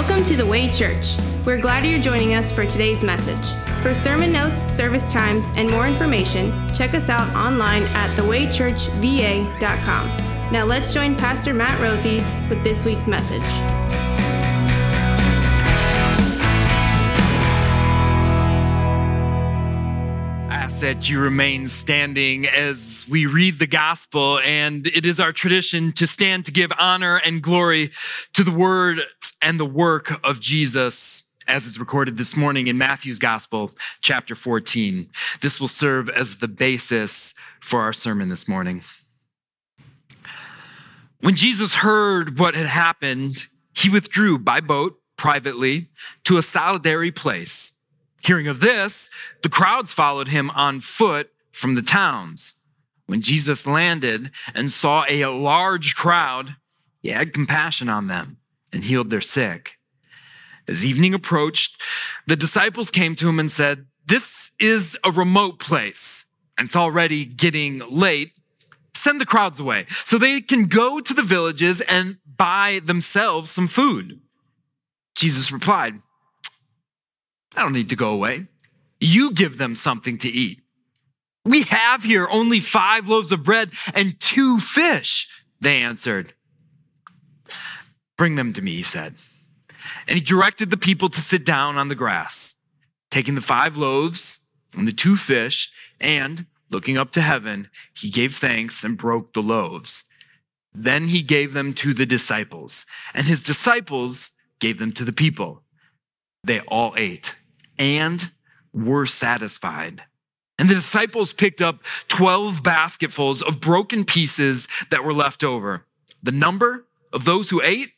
Welcome to the Way Church. We're glad you're joining us for today's message. For sermon notes, service times, and more information, check us out online at thewaychurchva.com. Now let's join Pastor Matt Rothy with this week's message. That you remain standing as we read the gospel. And it is our tradition to stand to give honor and glory to the word and the work of Jesus as it's recorded this morning in Matthew's gospel, chapter 14. This will serve as the basis for our sermon this morning. When Jesus heard what had happened, he withdrew by boat privately to a solitary place Hearing of this, the crowds followed him on foot from the towns. When Jesus landed and saw a large crowd, he had compassion on them and healed their sick. As evening approached, the disciples came to him and said, This is a remote place, and it's already getting late. Send the crowds away so they can go to the villages and buy themselves some food. Jesus replied, I don't need to go away. You give them something to eat. We have here only five loaves of bread and two fish, they answered. Bring them to me, he said. And he directed the people to sit down on the grass, taking the five loaves and the two fish, and looking up to heaven, he gave thanks and broke the loaves. Then he gave them to the disciples, and his disciples gave them to the people. They all ate and were satisfied. And the disciples picked up 12 basketfuls of broken pieces that were left over. The number of those who ate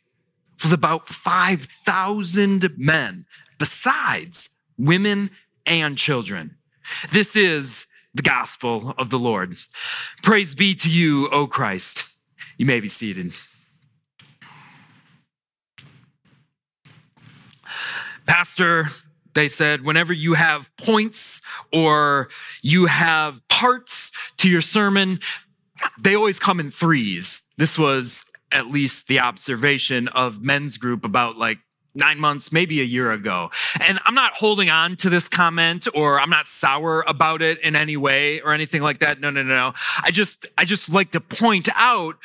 was about 5,000 men, besides women and children. This is the gospel of the Lord. Praise be to you, O Christ. You may be seated. Pastor they said whenever you have points or you have parts to your sermon, they always come in threes. This was at least the observation of men's group about like nine months, maybe a year ago. And I'm not holding on to this comment or I'm not sour about it in any way or anything like that. No, no, no, no. I just, I just like to point out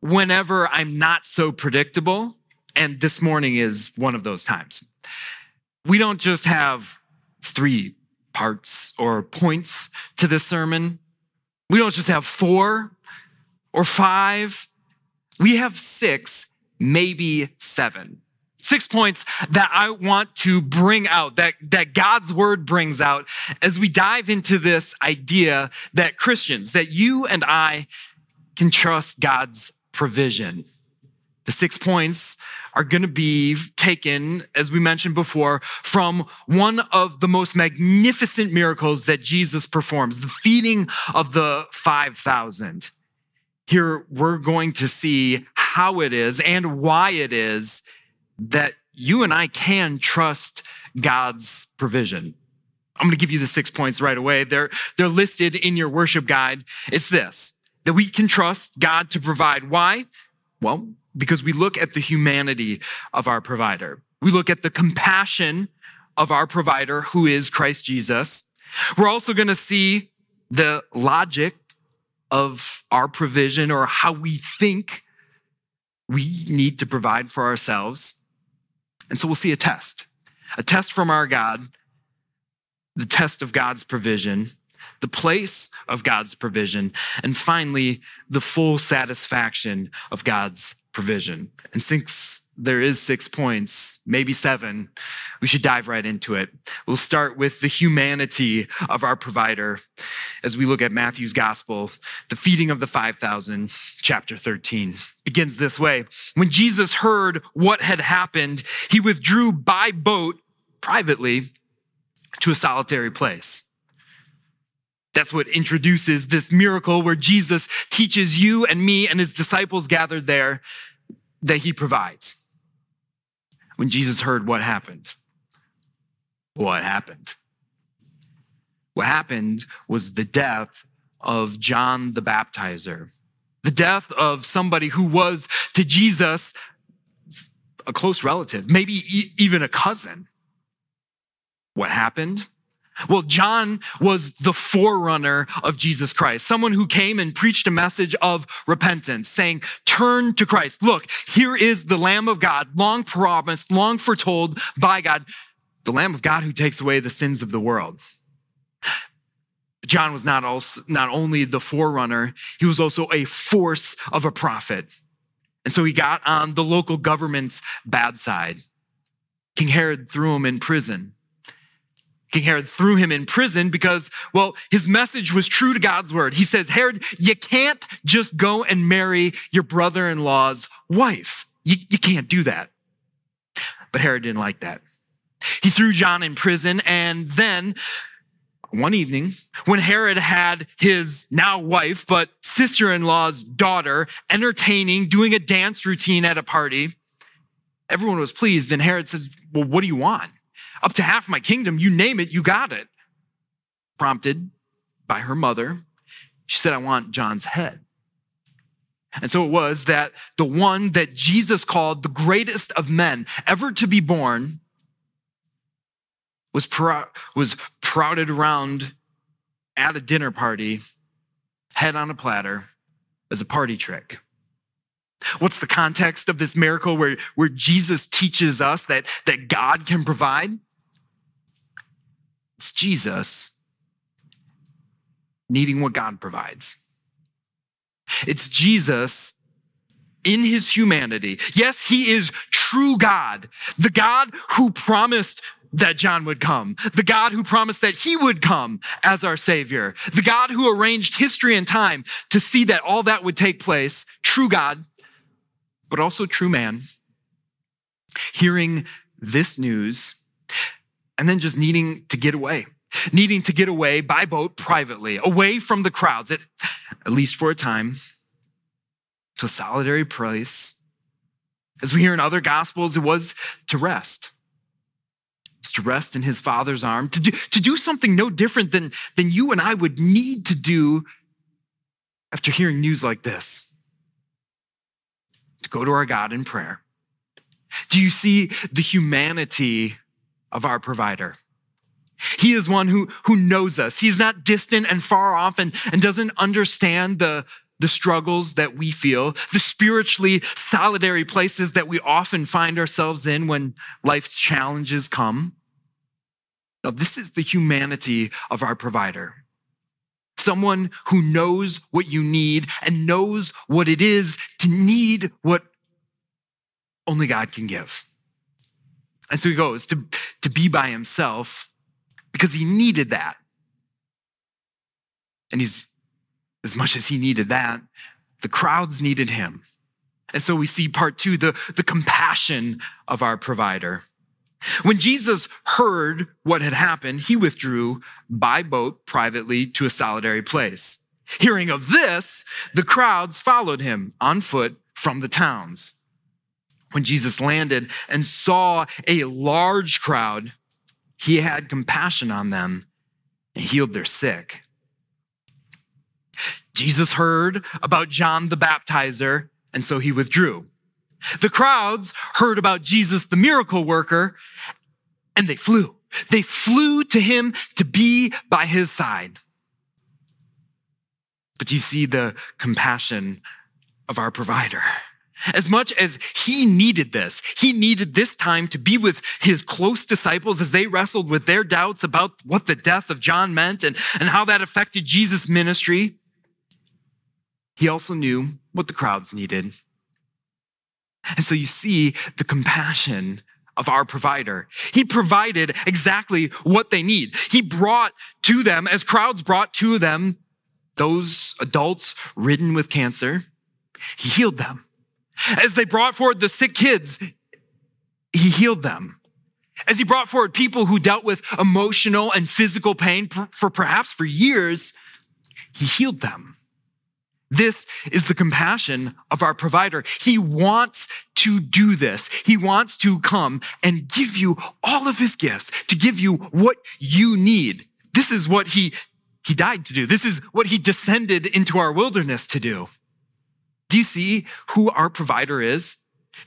whenever I'm not so predictable. And this morning is one of those times we don't just have three parts or points to this sermon. We don't just have four or five. We have six, maybe seven. Six points that I want to bring out, that, that God's word brings out as we dive into this idea that Christians, that you and I can trust God's provision. The six points are going to be taken, as we mentioned before, from one of the most magnificent miracles that Jesus performs, the feeding of the 5,000. Here, we're going to see how it is and why it is that you and I can trust God's provision. I'm going to give you the six points right away. They're, they're listed in your worship guide. It's this that we can trust God to provide. Why? Well, because we look at the humanity of our provider. We look at the compassion of our provider, who is Christ Jesus. We're also going to see the logic of our provision or how we think we need to provide for ourselves. And so we'll see a test, a test from our God, the test of God's provision, the place of God's provision, and finally, the full satisfaction of God's provision. And since there is six points, maybe seven, we should dive right into it. We'll start with the humanity of our provider as we look at Matthew's gospel. The feeding of the 5,000, chapter 13, begins this way. When Jesus heard what had happened, he withdrew by boat privately to a solitary place. That's what introduces this miracle where Jesus teaches you and me and his disciples gathered there that he provides. When Jesus heard what happened, what happened? What happened was the death of John the Baptizer, the death of somebody who was to Jesus a close relative, maybe e- even a cousin. What happened? Well, John was the forerunner of Jesus Christ, someone who came and preached a message of repentance, saying, Turn to Christ. Look, here is the Lamb of God, long promised, long foretold by God, the Lamb of God who takes away the sins of the world. John was not, also, not only the forerunner, he was also a force of a prophet. And so he got on the local government's bad side. King Herod threw him in prison. King Herod threw him in prison because, well, his message was true to God's word. He says, Herod, you can't just go and marry your brother in law's wife. You, you can't do that. But Herod didn't like that. He threw John in prison, and then one evening, when Herod had his now wife, but sister in law's daughter entertaining, doing a dance routine at a party, everyone was pleased. And Herod says, Well, what do you want? Up to half my kingdom, you name it, you got it. Prompted by her mother, she said, I want John's head. And so it was that the one that Jesus called the greatest of men ever to be born was, prou- was prouted around at a dinner party, head on a platter, as a party trick. What's the context of this miracle where, where Jesus teaches us that, that God can provide? It's Jesus needing what God provides. It's Jesus in his humanity. Yes, he is true God, the God who promised that John would come, the God who promised that he would come as our Savior, the God who arranged history and time to see that all that would take place, true God, but also true man. Hearing this news and then just needing to get away, needing to get away by boat privately, away from the crowds, at, at least for a time, to a solitary place. As we hear in other gospels, it was to rest is to rest in his father's arm, to do, to do something no different than, than you and I would need to do after hearing news like this. To go to our God in prayer. Do you see the humanity of our provider? He is one who, who knows us. He's not distant and far off and, and doesn't understand the, the struggles that we feel, the spiritually solitary places that we often find ourselves in when life's challenges come. Now, this is the humanity of our provider. Someone who knows what you need and knows what it is to need what only God can give. And so he goes to, to be by himself because he needed that. And he's as much as he needed that, the crowds needed him. And so we see part two, the, the compassion of our provider. When Jesus heard what had happened, he withdrew by boat privately to a solitary place. Hearing of this, the crowds followed him on foot from the towns. When Jesus landed and saw a large crowd, he had compassion on them and healed their sick. Jesus heard about John the baptizer, and so he withdrew. The crowds heard about Jesus the miracle worker, and they flew. They flew to him to be by his side. But you see the compassion of our provider. As much as he needed this, he needed this time to be with his close disciples as they wrestled with their doubts about what the death of John meant and, and how that affected Jesus' ministry. He also knew what the crowds needed. And so you see the compassion of our provider. He provided exactly what they need. He brought to them, as crowds brought to them, those adults ridden with cancer, he healed them. As they brought forward the sick kids, he healed them. As he brought forward people who dealt with emotional and physical pain for, perhaps for years, he healed them. This is the compassion of our provider. He wants to do this. He wants to come and give you all of his gifts, to give you what you need. This is what he, he died to do. This is what he descended into our wilderness to do. Do you see who our provider is?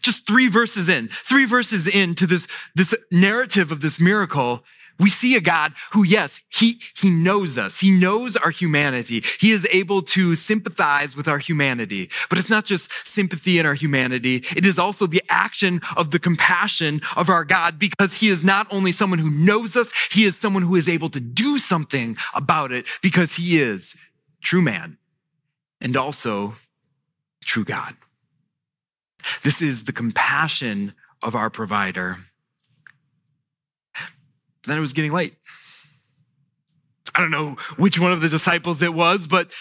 Just three verses in, three verses into this, this narrative of this miracle, we see a God who, yes, he, he knows us. He knows our humanity. He is able to sympathize with our humanity. But it's not just sympathy in our humanity. It is also the action of the compassion of our God because he is not only someone who knows us, he is someone who is able to do something about it because he is true man and also true God. This is the compassion of our provider. Then it was getting late. I don't know which one of the disciples it was, but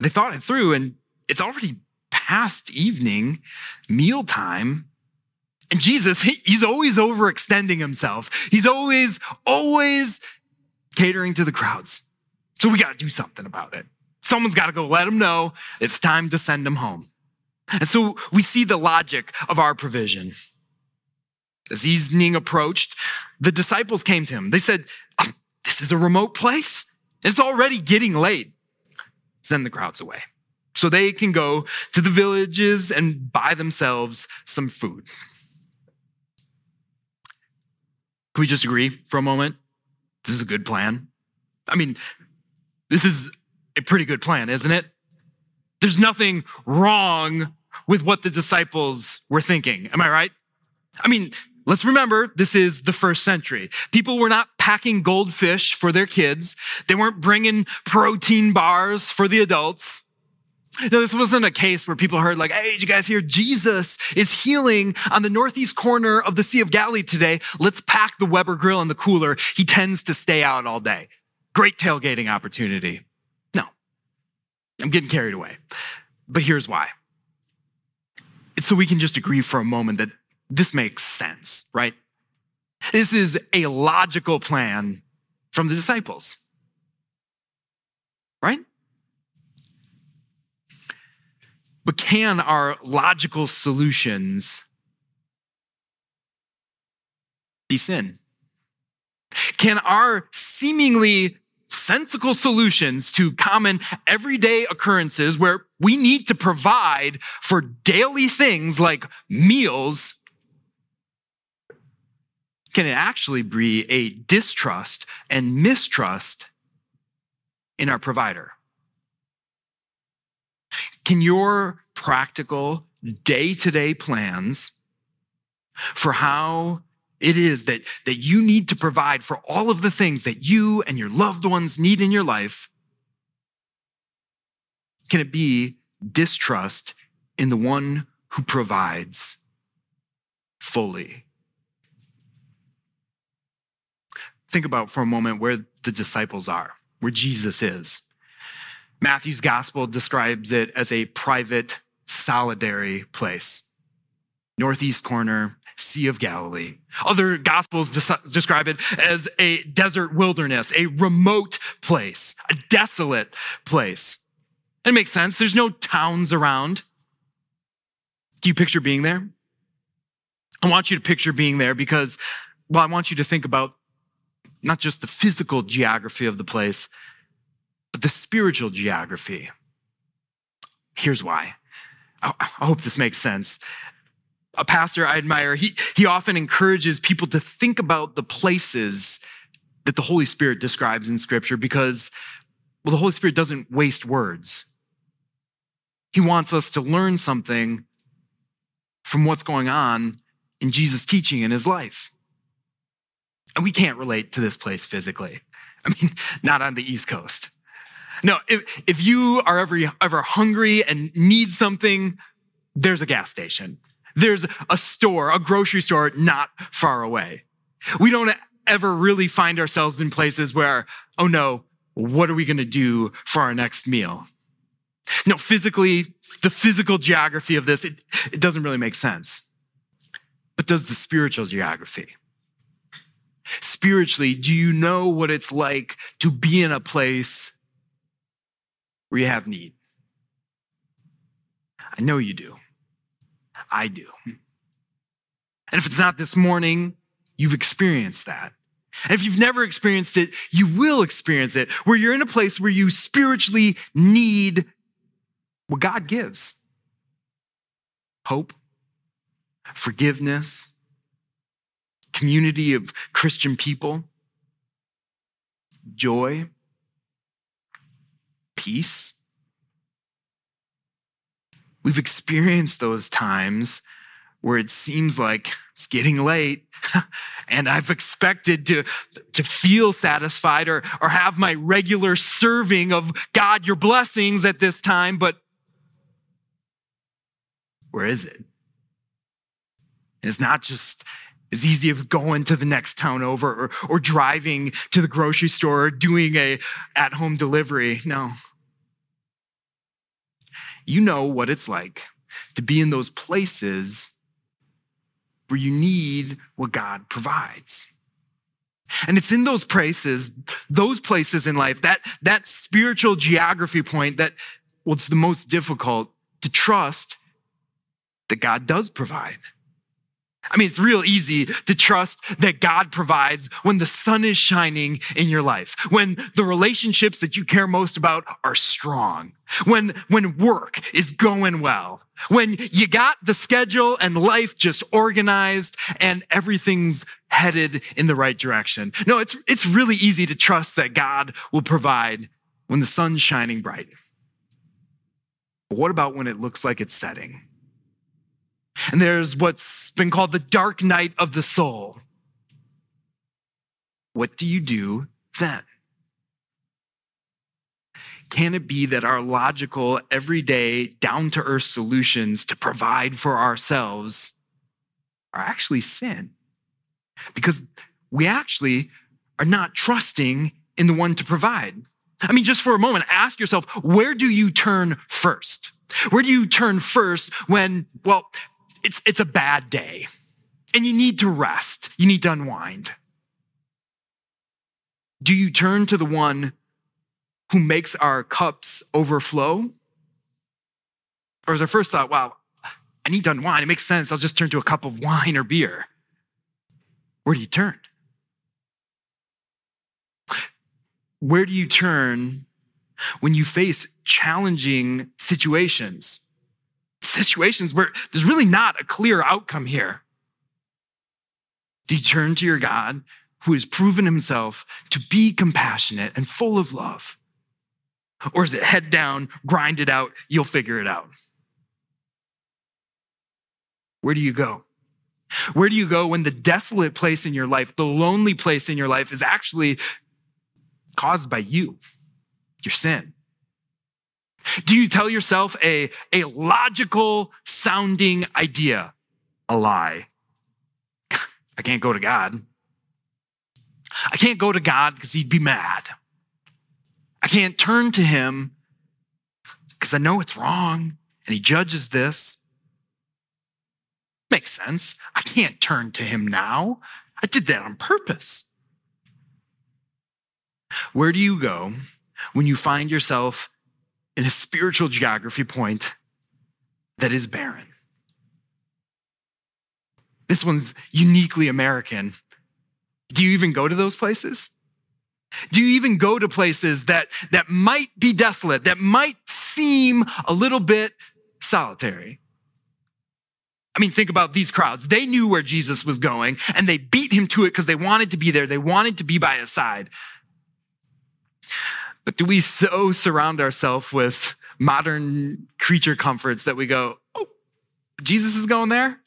they thought it through, and it's already past evening, mealtime. And Jesus, he, he's always overextending himself. He's always, always catering to the crowds. So we got to do something about it. Someone's got to go let them know it's time to send them home. And so we see the logic of our provision. As evening approached, the disciples came to him. They said, oh, This is a remote place. It's already getting late. Send the crowds away so they can go to the villages and buy themselves some food. Can we just agree for a moment? This is a good plan. I mean, this is a pretty good plan, isn't it? There's nothing wrong with what the disciples were thinking. Am I right? I mean, let's remember this is the first century. People were not packing goldfish for their kids, they weren't bringing protein bars for the adults. Now, this wasn't a case where people heard, like, hey, did you guys hear Jesus is healing on the northeast corner of the Sea of Galilee today? Let's pack the Weber grill in the cooler. He tends to stay out all day. Great tailgating opportunity. I'm getting carried away. But here's why. It's so we can just agree for a moment that this makes sense, right? This is a logical plan from the disciples, right? But can our logical solutions be sin? Can our seemingly sensical solutions to common everyday occurrences where we need to provide for daily things like meals can it actually be a distrust and mistrust in our provider? Can your practical day to day plans for how it is that, that you need to provide for all of the things that you and your loved ones need in your life, can it be distrust in the one who provides fully? Think about for a moment where the disciples are, where Jesus is. Matthew's gospel describes it as a private, solitary place. Northeast corner, Sea of Galilee. Other gospels describe it as a desert wilderness, a remote place, a desolate place. It makes sense. There's no towns around. Do you picture being there? I want you to picture being there because, well, I want you to think about not just the physical geography of the place, but the spiritual geography. Here's why. I, hope this makes sense. A pastor I admire, he, he often encourages people to think about the places that the Holy Spirit describes in Scripture because, well, the Holy Spirit doesn't waste words. He wants us to learn something from what's going on in Jesus' teaching in his life. And we can't relate to this place physically. I mean, not on the East Coast. No, if, if you are ever, ever hungry and need something, there's a gas station. There's a store, a grocery store not far away. We don't ever really find ourselves in places where, oh no, what are we going to do for our next meal? No, physically, the physical geography of this, it, it doesn't really make sense. But does the spiritual geography? Spiritually, do you know what it's like to be in a place where you have need. I know you do. I do. And if it's not this morning, you've experienced that. And if you've never experienced it, you will experience it, where you're in a place where you spiritually need what God gives hope, forgiveness, community of Christian people, joy, peace. We've experienced those times where it seems like it's getting late and I've expected to, to feel satisfied or, or have my regular serving of God, your blessings at this time, but where is it? And it's not just as easy as going to the next town over or, or driving to the grocery store or doing a at-home delivery. No. You know what it's like to be in those places where you need what God provides. And it's in those places, those places in life, that, that spiritual geography point that what's the most difficult to trust that God does provide. I mean, it's real easy to trust that God provides when the sun is shining in your life, when the relationships that you care most about are strong, when, when work is going well, when you got the schedule and life just organized and everything's headed in the right direction. No, it's, it's really easy to trust that God will provide when the sun's shining bright. But what about when it looks like it's setting? And there's what's been called the dark night of the soul. What do you do then? Can it be that our logical, everyday, down to earth solutions to provide for ourselves are actually sin? Because we actually are not trusting in the one to provide. I mean, just for a moment, ask yourself where do you turn first? Where do you turn first when, well, it's, it's a bad day and you need to rest, you need to unwind. Do you turn to the one who makes our cups overflow? Or is our first thought, wow, I need to unwind. It makes sense. I'll just turn to a cup of wine or beer. Where do you turn? Where do you turn when you face challenging situations? Situations where there's really not a clear outcome here. Do you turn to your God who has proven himself to be compassionate and full of love? Or is it head down, grind it out, you'll figure it out? Where do you go? Where do you go when the desolate place in your life, the lonely place in your life is actually caused by you, your sin? Do you tell yourself a, a logical sounding idea? A lie. I can't go to God. I can't go to God because he'd be mad. I can't turn to him because I know it's wrong and he judges this. Makes sense. I can't turn to him now. I did that on purpose. Where do you go when you find yourself in a spiritual geography point that is barren. This one's uniquely American. Do you even go to those places? Do you even go to places that, that might be desolate, that might seem a little bit solitary? I mean, think about these crowds. They knew where Jesus was going and they beat him to it because they wanted to be there. They wanted to be by his side. But do we so surround ourselves with modern creature comforts that we go, oh, Jesus is going there?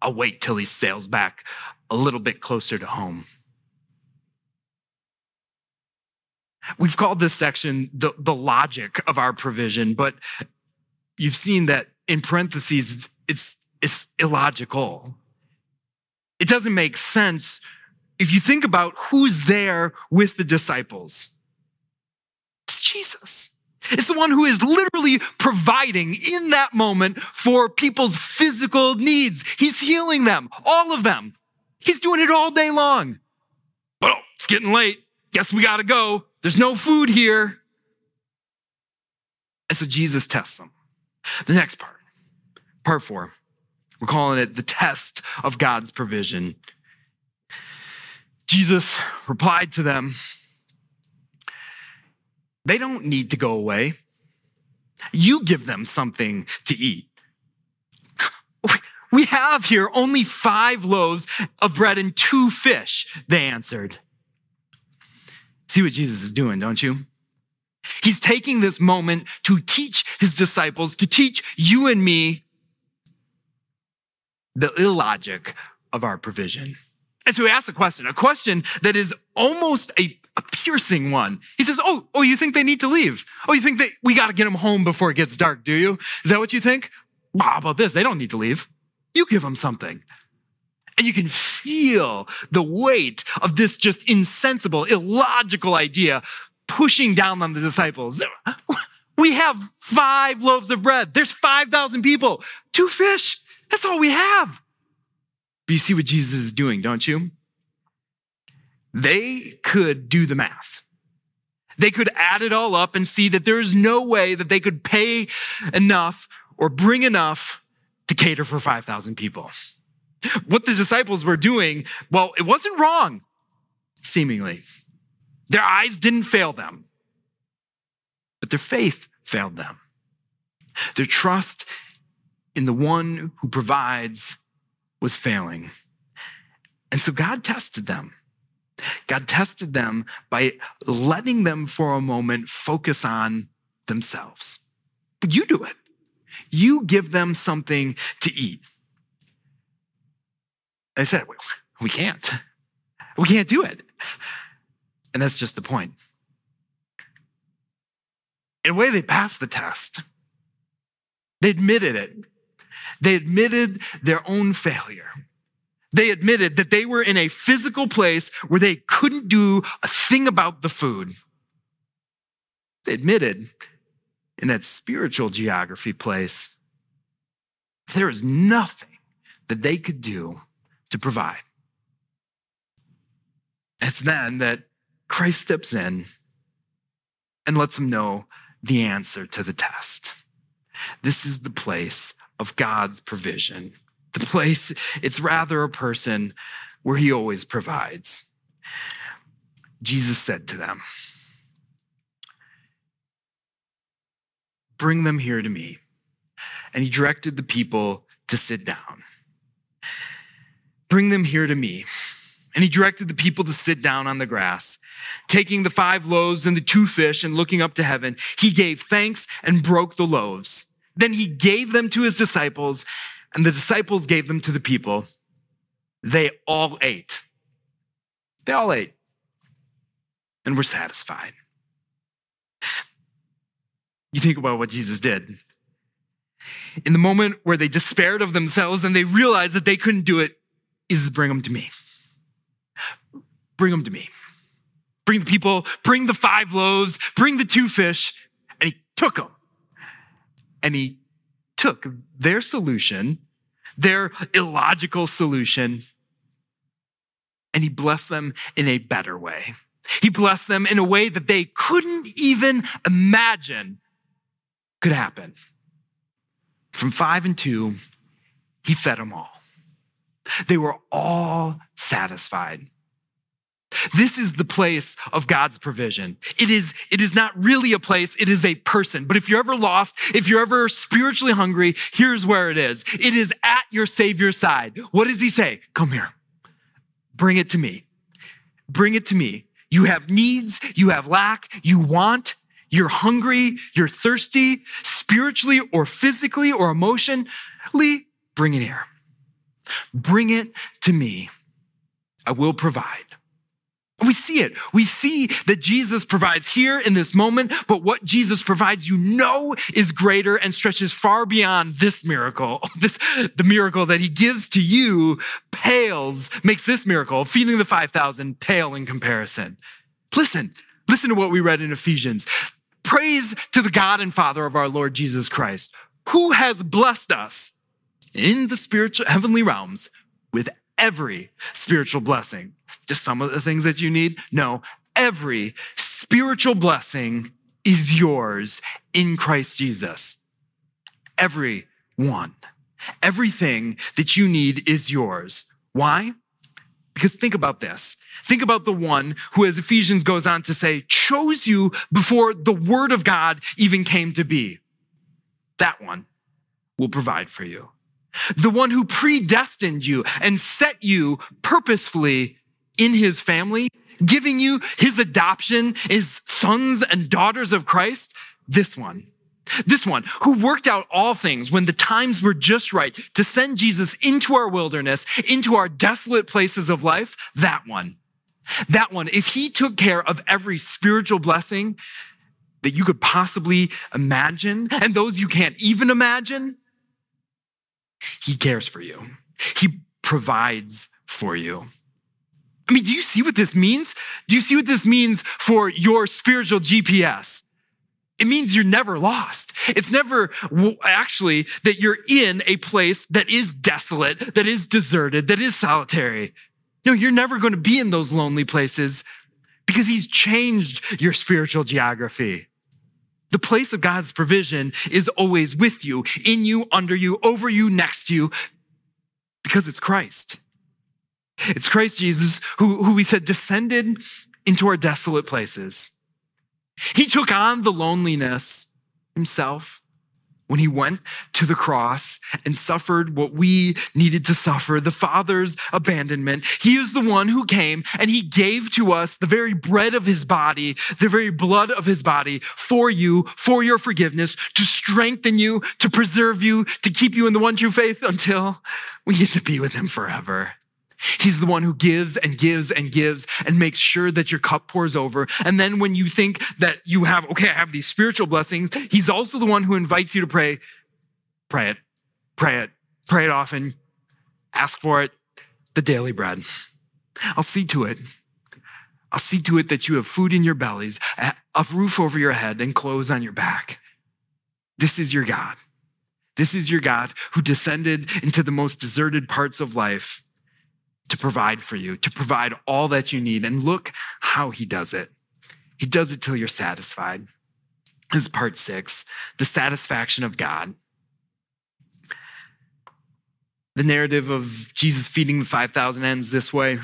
I'll wait till he sails back a little bit closer to home. We've called this section the, the logic of our provision, but you've seen that in parentheses, it's, it's illogical. It doesn't make sense if you think about who's there with the disciples. Jesus. It's the one who is literally providing in that moment for people's physical needs. He's healing them, all of them. He's doing it all day long. Oh, it's getting late. Guess we got to go. There's no food here. And so Jesus tests them. The next part, part four, we're calling it the test of God's provision. Jesus replied to them they don't need to go away. You give them something to eat. We have here only five loaves of bread and two fish, they answered. See what Jesus is doing, don't you? He's taking this moment to teach his disciples, to teach you and me the illogic of our provision. And so he asks a question, a question that is almost a, a piercing one. He says, Oh, oh, you think they need to leave? Oh, you think that we got to get them home before it gets dark, do you? Is that what you think? How about this? They don't need to leave. You give them something. And you can feel the weight of this just insensible, illogical idea pushing down on the disciples. We have five loaves of bread. There's 5,000 people. Two fish. That's all we have. But you see what Jesus is doing, don't you? They could do the math. They could add it all up and see that there's no way that they could pay enough or bring enough to cater for 5,000 people. What the disciples were doing, well, it wasn't wrong, seemingly. Their eyes didn't fail them, but their faith failed them. Their trust in the one who provides was failing. And so God tested them. God tested them by letting them for a moment focus on themselves. You do it. You give them something to eat. They said, We can't. We can't do it. And that's just the point. In a way, they passed the test. They admitted it. They admitted their own failure. They admitted that they were in a physical place where they couldn't do a thing about the food. They admitted in that spiritual geography place, there is nothing that they could do to provide. It's then that Christ steps in and lets them know the answer to the test. This is the place of God's provision. The place, it's rather a person where he always provides. Jesus said to them, Bring them here to me. And he directed the people to sit down. Bring them here to me. And he directed the people to sit down on the grass. Taking the five loaves and the two fish and looking up to heaven, he gave thanks and broke the loaves. Then he gave them to his disciples, and the disciples gave them to the people. They all ate. They all ate and were satisfied. You think about what Jesus did. In the moment where they despaired of themselves and they realized that they couldn't do it, is bring them to me. Bring them to me. Bring the people, bring the five loaves, bring the two fish. And he took them. And he took their solution, their illogical solution, and he blessed them in a better way. He blessed them in a way that they couldn't even imagine could happen. From five and two, he fed them all. They were all satisfied. This is the place of God's provision. It is, it is not really a place, it is a person. But if you're ever lost, if you're ever spiritually hungry, here's where it is. It is at your Savior's side. What does he say? Come here. Bring it to me. Bring it to me. You have needs, you have lack, you want, you're hungry, you're thirsty, spiritually or physically or emotionally. Bring it here. Bring it to me. I will provide. We see it. We see that Jesus provides here in this moment, but what Jesus provides, you know, is greater and stretches far beyond this miracle. This, the miracle that he gives to you pales, makes this miracle, feeding the 5,000, pale in comparison. Listen, listen to what we read in Ephesians. Praise to the God and Father of our Lord Jesus Christ, who has blessed us in the spiritual heavenly realms with every spiritual blessing. Just some of the things that you need? No, every spiritual blessing is yours in Christ Jesus. Every one. Everything that you need is yours. Why? Because think about this. Think about the one who, as Ephesians goes on to say, chose you before the word of God even came to be. That one will provide for you. The one who predestined you and set you purposefully in his family, giving you his adoption as sons and daughters of Christ, this one. This one who worked out all things when the times were just right to send Jesus into our wilderness, into our desolate places of life, that one. That one, if he took care of every spiritual blessing that you could possibly imagine and those you can't even imagine, he cares for you. He provides for you. I mean, do you see what this means? Do you see what this means for your spiritual GPS? It means you're never lost. It's never actually that you're in a place that is desolate, that is deserted, that is solitary. No, you're never going to be in those lonely places because he's changed your spiritual geography. The place of God's provision is always with you, in you, under you, over you, next to you, because it's Christ. It's Christ Jesus who, who we said descended into our desolate places. He took on the loneliness himself when he went to the cross and suffered what we needed to suffer, the Father's abandonment. He is the one who came and he gave to us the very bread of his body, the very blood of his body for you, for your forgiveness, to strengthen you, to preserve you, to keep you in the one true faith until we get to be with him forever. He's the one who gives and gives and gives and makes sure that your cup pours over. And then when you think that you have, okay, I have these spiritual blessings, he's also the one who invites you to pray. Pray it, pray it, pray it often, ask for it, the daily bread. I'll see to it. I'll see to it that you have food in your bellies, a roof over your head, and clothes on your back. This is your God. This is your God who descended into the most deserted parts of life to provide for you, to provide all that you need. And look how he does it. He does it till you're satisfied. This is part six the satisfaction of God. The narrative of Jesus feeding the 5,000 ends this way.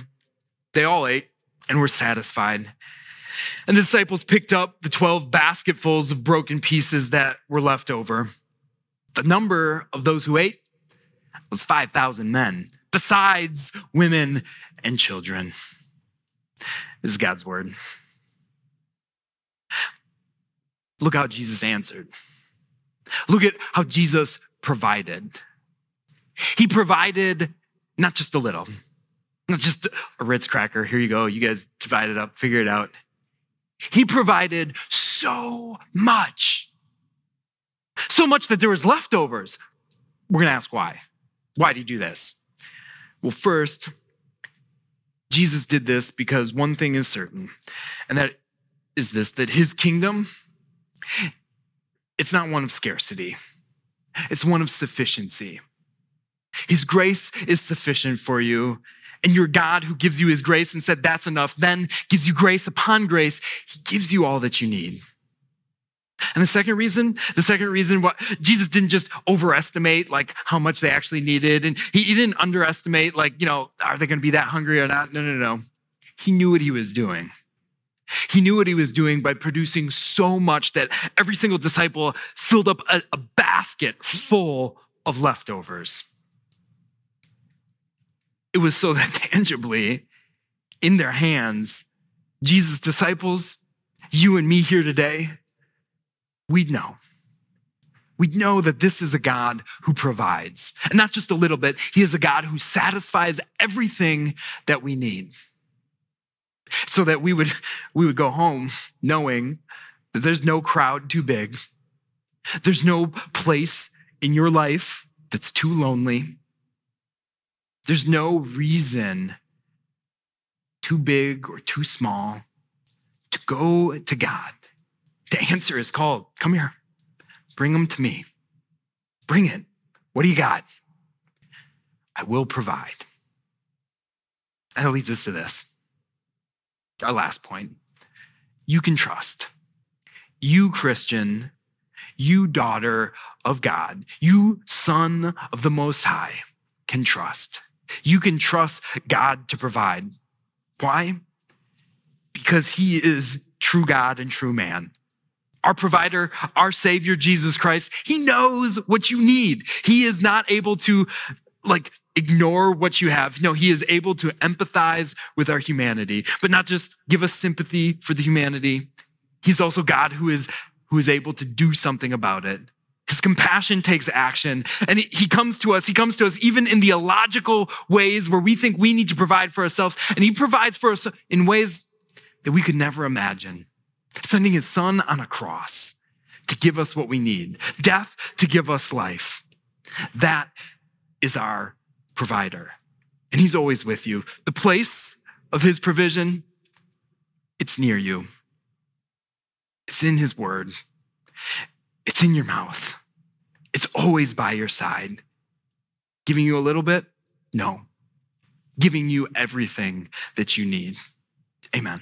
They all ate and were satisfied. And the disciples picked up the 12 basketfuls of broken pieces that were left over. The number of those who ate was 5,000 men besides women and children. This is God's word. Look how Jesus answered. Look at how Jesus provided. He provided not just a little, not just a Ritz cracker. Here you go. You guys divide it up, figure it out. He provided so much. So much that there was leftovers. We're going to ask why. Why did he do this? Well, first, Jesus did this because one thing is certain, and that is this that his kingdom, it's not one of scarcity, it's one of sufficiency. His grace is sufficient for you. And your God, who gives you his grace and said that's enough, then gives you grace upon grace. He gives you all that you need. And the second reason, the second reason what Jesus didn't just overestimate like how much they actually needed. And he, he didn't underestimate like, you know, are they going to be that hungry or not? No, no, no. He knew what he was doing. He knew what he was doing by producing so much that every single disciple filled up a, a basket full of leftovers. It was so that tangibly in their hands, Jesus' disciples, you and me here today, we'd know. We'd know that this is a God who provides. And not just a little bit, He is a God who satisfies everything that we need. So that we would, we would go home knowing that there's no crowd too big, there's no place in your life that's too lonely, there's no reason too big or too small to go to God the answer is called come here, bring them to me. Bring it. What do you got? I will provide. And that leads us to this our last point. You can trust. You, Christian, you, daughter of God, you, son of the Most High, can trust. You can trust God to provide. Why? Because he is true God and true man. Our provider, our savior, Jesus Christ, he knows what you need. He is not able to like ignore what you have. No, he is able to empathize with our humanity, but not just give us sympathy for the humanity. He's also God who is, who is able to do something about it. His compassion takes action and he comes to us. He comes to us even in the illogical ways where we think we need to provide for ourselves. And he provides for us in ways that we could never imagine. Sending his son on a cross to give us what we need, death to give us life. That is our provider. And he's always with you. The place of his provision, it's near you. It's in his word. It's in your mouth. It's always by your side. Giving you a little bit? No. Giving you everything that you need. Amen.